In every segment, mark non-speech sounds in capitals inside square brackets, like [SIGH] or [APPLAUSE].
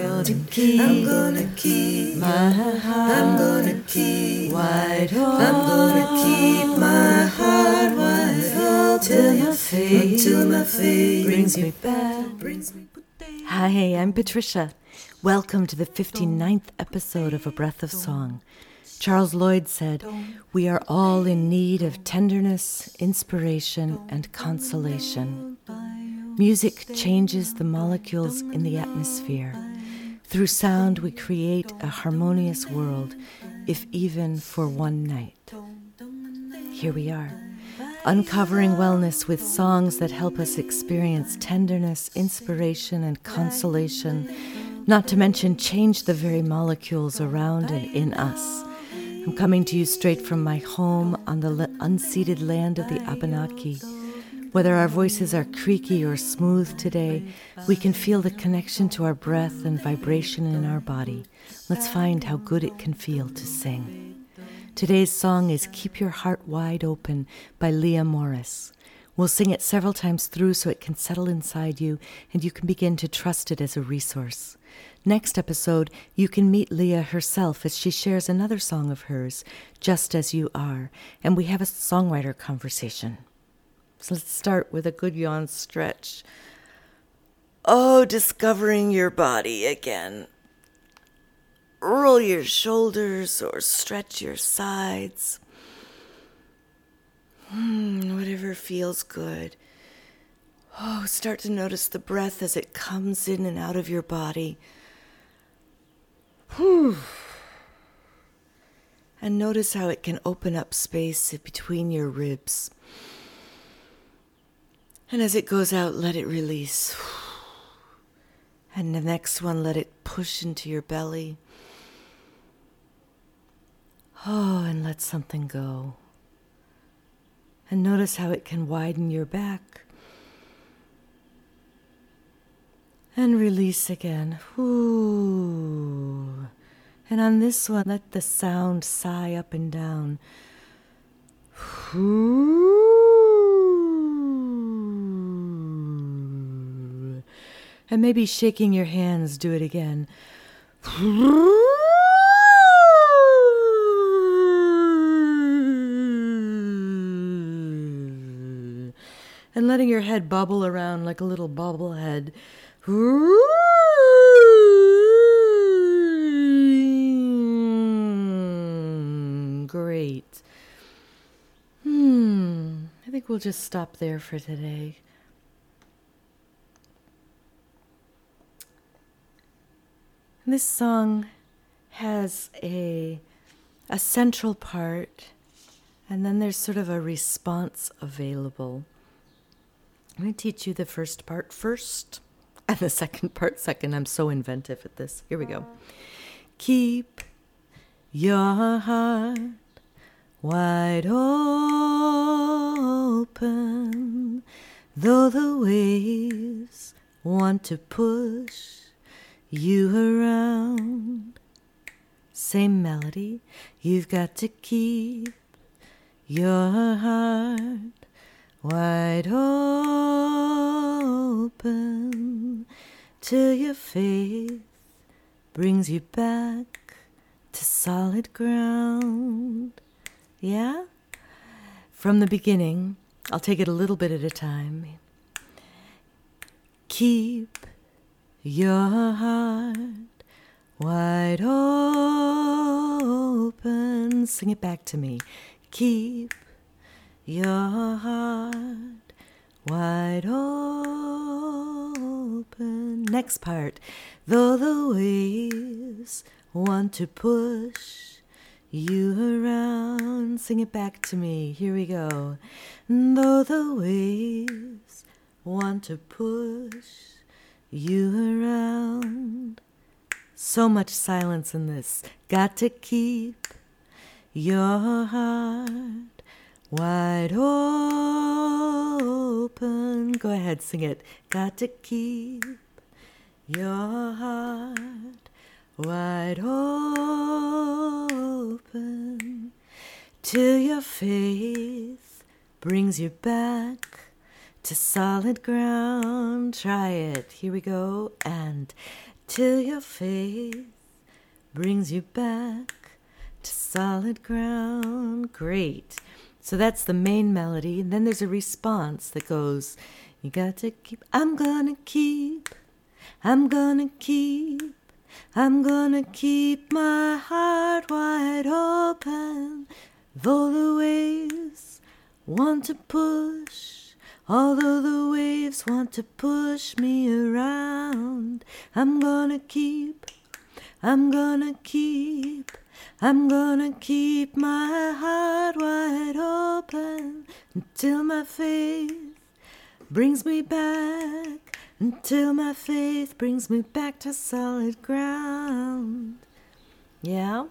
gonna keep, I'm gonna keep my heart. I'm gonna keep wide open. I'm gonna keep my heart wide open till my brings me back. Brings me Hi, I'm Patricia. Welcome to the 59th episode of A Breath of Song. Charles Lloyd said, We are all in need of tenderness, inspiration, and consolation. Music changes the molecules in the atmosphere. Through sound, we create a harmonious world, if even for one night. Here we are, uncovering wellness with songs that help us experience tenderness, inspiration, and consolation, not to mention change the very molecules around and in us. I'm coming to you straight from my home on the unceded land of the Abenaki. Whether our voices are creaky or smooth today, we can feel the connection to our breath and vibration in our body. Let's find how good it can feel to sing. Today's song is Keep Your Heart Wide Open by Lea Morris. We'll sing it several times through so it can settle inside you and you can begin to trust it as a resource. Next episode, you can meet Lea herself as she shares another song of hers, Just As You Are, and we have a songwriter conversation. So let's start with a good yawn stretch. Oh, discovering your body again. Roll your shoulders or stretch your sides. Hmm, whatever feels good. Oh, start to notice the breath as it comes in and out of your body. Whew. And notice how it can open up space between your ribs. And as it goes out, let it release. And the next one, let it push into your belly. Oh, and let something go. And notice how it can widen your back. And release again. Ooh. And on this one, let the sound sigh up and down. Ooh. And maybe shaking your hands, do it again. And letting your head bubble around like a little bobblehead. Great. Hmm. I think we'll just stop there for today. This song has a a central part and then there's sort of a response available. I'm going to teach you the first part first and the second part second. I'm so inventive at this. Here we go. Keep your heart wide open, though the waves want to push you around. Same melody, you've got to keep your heart wide open till your faith brings you back to solid ground. Yeah? From the beginning, I'll take it a little bit at a time. Keep your heart wide open. Sing it back to me. Keep your heart wide open. Next part. Though the waves want to push you around. Sing it back to me. Here we go. Though the waves want to push you around. So much silence in this. Got to keep your heart wide open. Go ahead, sing it. Got to keep your heart wide open till your faith brings you back to solid ground. Try it. Here we go. And till your faith brings you back to solid ground. Great. So that's the main melody. And then there's a response that goes, You got to keep, I'm gonna keep, I'm gonna keep, I'm gonna keep my heart wide open. Though the waves want to push, although the waves want to push me around, I'm gonna keep, I'm gonna keep. I'm gonna keep my heart wide open until my faith brings me back, until my faith brings me back to solid ground. Yeah?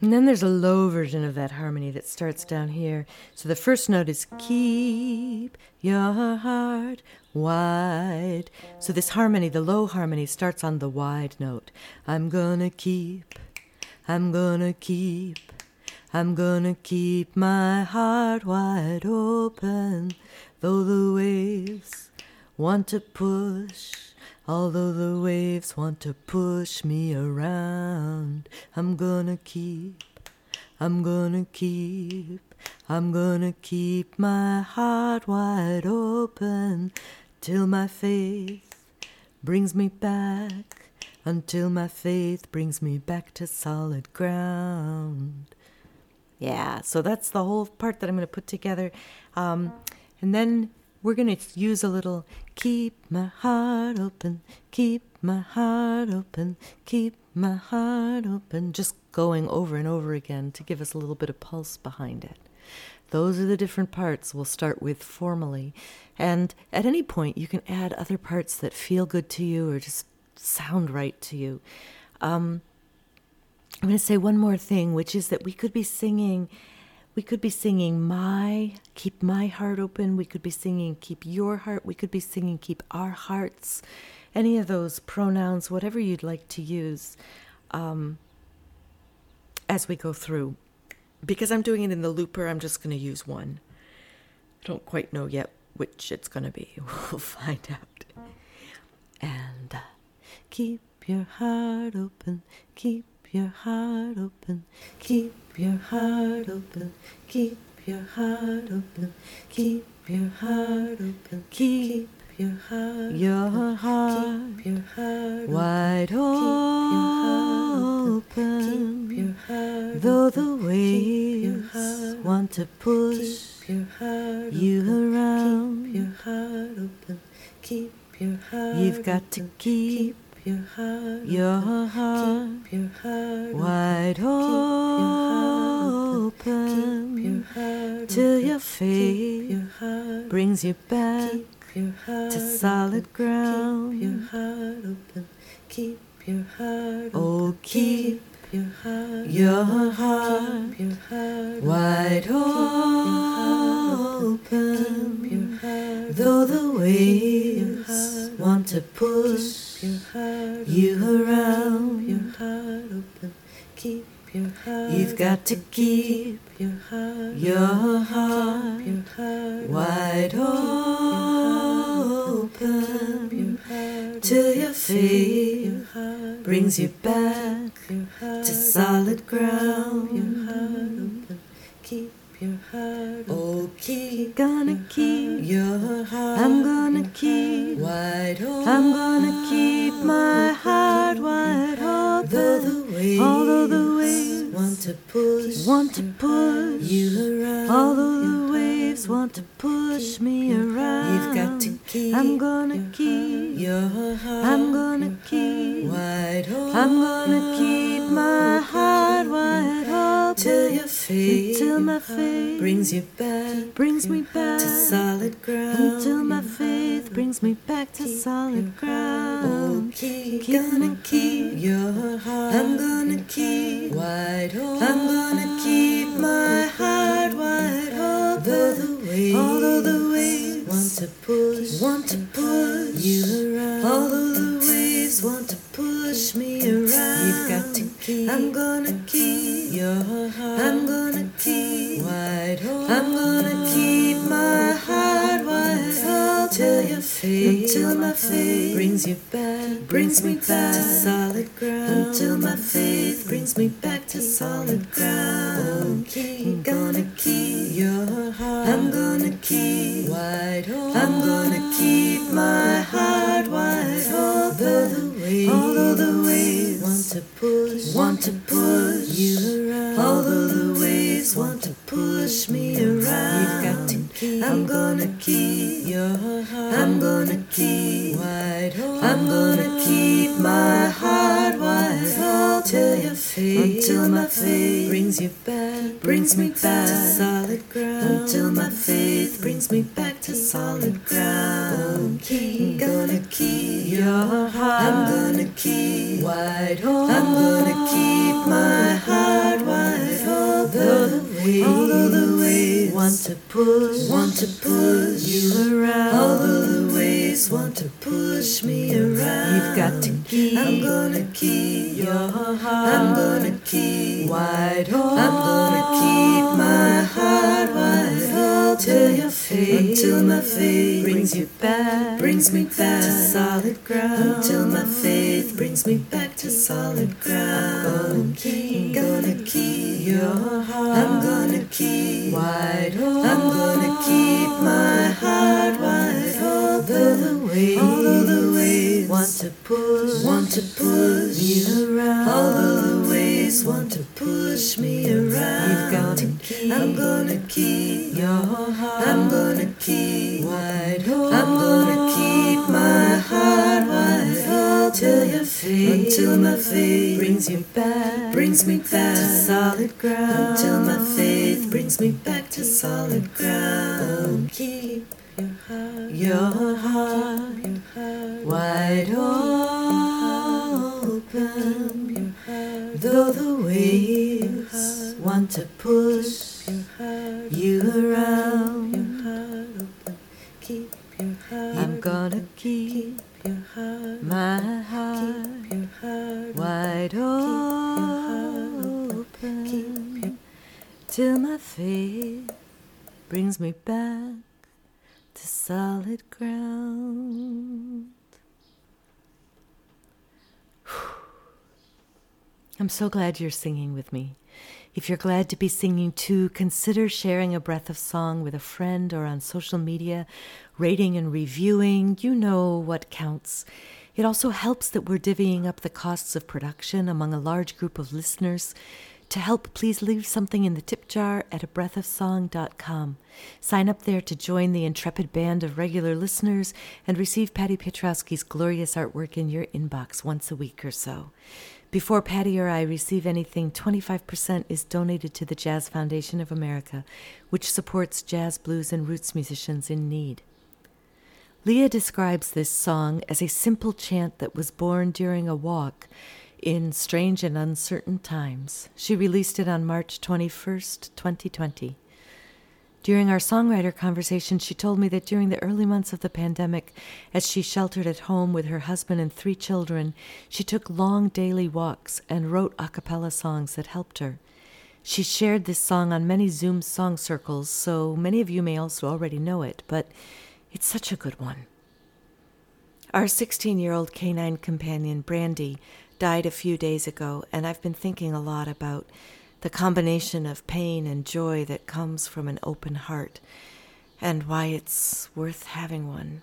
And then there's a low version of that harmony that starts down here. So the first note is keep your heart wide. So this harmony, the low harmony, starts on the wide note. I'm gonna keep, I'm gonna keep, I'm gonna keep my heart wide open, though the waves want to push. Although the waves want to push me around, I'm gonna keep, I'm gonna keep, I'm gonna keep my heart wide open till my faith brings me back, until my faith brings me back to solid ground. Yeah, so that's the whole part that I'm to put together. Um, and then we're going to use a little keep my heart open, keep my heart open, keep my heart open, just going over and over again to give us a little bit of pulse behind it. Those are the different parts we'll start with formally. And at any point, you can add other parts that feel good to you or just sound right to you. Um, I'm going to say one more thing, which is that we could be singing we could be singing my, keep my heart open. We could be singing keep your heart. We could be singing keep our hearts. Any of those pronouns, whatever you'd like to use um, as we go through. Because I'm doing it in the looper, I'm just going to use one. I don't quite know yet which it's going to be. [LAUGHS] We'll find out. And uh, keep your heart open, keep your heart open, keep your heart open, keep your heart open, keep your heart open, keep your heart, your heart, keep your heart wide open, keep your heart, though the waves want to push you around, keep your heart open, keep your heart, you've got to keep your heart, your heart, keep your heart wide open, your heart till your faith your heart brings you back your heart to solid ground. Keep your heart open, keep your heart oh, keep your heart, your heart, keep your heart wide open. Keep your heart, though the waves want to push your heart you around. Your heart open. Keep your heart. Open. You've got to keep your heart. Your heart. Your heart wide open. Your heart till your faith brings you back to solid ground. Your heart. Keep your heart oh keep gonna keep your heart i'm gonna keep wide open i'm gonna keep my heart wide open. though the waves although the waves want to push want to push you around although the waves want to push me around you've got to keep i'm gonna keep your heart i'm gonna keep wide open i'm gonna keep my faith brings you back brings me back to solid ground. Until my faith brings me back to solid ground. Oh keep gonna keep your heart i'm gonna keep wide open i'm gonna keep my heart wide open though the waves although the waves want to push want to faith until my faith brings you back, brings me back to solid ground. Until my faith brings me back to solid ground. Oh, I'm gonna keep your heart. I'm gonna keep wide open. I'm gonna keep my heart wide open. Although the waves want to push, want to push you around. Although the waves want to push me around. You've got to keep. I'm gonna keep your heart. I'm gonna keep wide open. I'm gonna keep my heart wide open till your faith, until my faith brings you back, brings me back to solid ground. Until my faith brings me back to solid ground. I'm gonna keep your heart. I'm gonna keep wide open. I'm gonna keep my heart wide open. Although the waves want to push, want to push you around. Although the waves want to push me around. You've got to keep. I'm gonna keep your heart. I'm gonna keep wide open. I'm gonna keep my heart wide open till your faith, until my faith brings you back, brings me back to solid ground. Until my faith brings me back to solid ground. I'm gonna keep, gonna keep your heart. I'm gonna keep wide open. I'm gonna keep my heart wide open. Although the waves want to push, want to push you around. Although the waves want to push me to solid ground. Keep your heart, your heart, your heart wide open. Though the waves want to push you around, keep your heart open. I'm gonna keep my heart wide open till my faith brings me back to solid ground. [SIGHS] I'm so glad you're singing with me. If you're glad to be singing too, consider sharing a breath of song with a friend or on social media, rating and reviewing. You know what counts. It also helps that we're divvying up the costs of production among a large group of listeners. To help, please leave something in the tip jar at a breathofsong.com. Sign up there to join the intrepid band of regular listeners and receive Patty Piotrowski's glorious artwork in your inbox once a week or so. Before Patty or I receive anything, 25% is donated to the Jazz Foundation of America, which supports jazz, blues, and roots musicians in need. Lea describes this song as a simple chant that was born during a walk in strange and uncertain times. She released it on March 21st, 2020. During our songwriter conversation, she told me that during the early months of the pandemic, as she sheltered at home with her husband and three children, she took long daily walks and wrote a cappella songs that helped her. She shared this song on many Zoom song circles, so many of you may also already know it, but it's such a good one. Our 16 year old canine companion, Brandy, died a few days ago, and I've been thinking a lot about the combination of pain and joy that comes from an open heart, and why it's worth having one.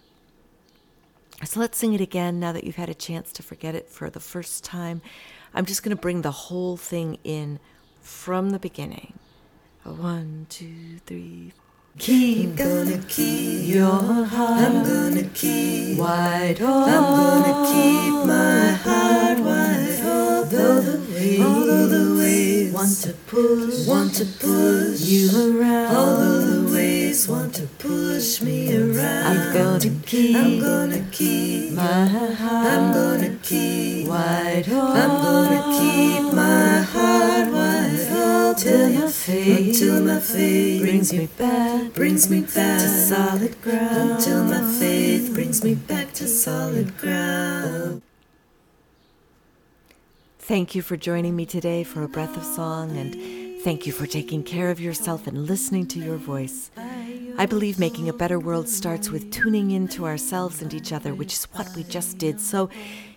So let's sing it again now that you've had a chance to forget it for the first time. I'm just going to bring the whole thing in from the beginning. One, two, three. Keep gonna keep your heart. I'm gonna keep wide open. I'm gonna keep my push, want to push you around. Although the waves want to push me around. I'm gonna keep. I'm gonna keep my heart. I'm gonna keep wide open. I'm gonna keep my heart wide open till your faith, until my faith brings me back, brings me back to solid ground. Until my faith brings me back to solid ground. Thank you for joining me today for a breath of song, and thank you for taking care of yourself and listening to your voice. I believe making a better world starts with tuning into ourselves and each other, which is what we just did. So,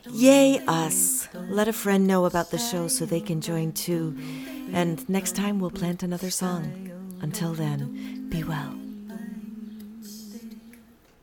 yay us! Let a friend know about the show so they can join too. And next time we'll plant another song. Until then, be well.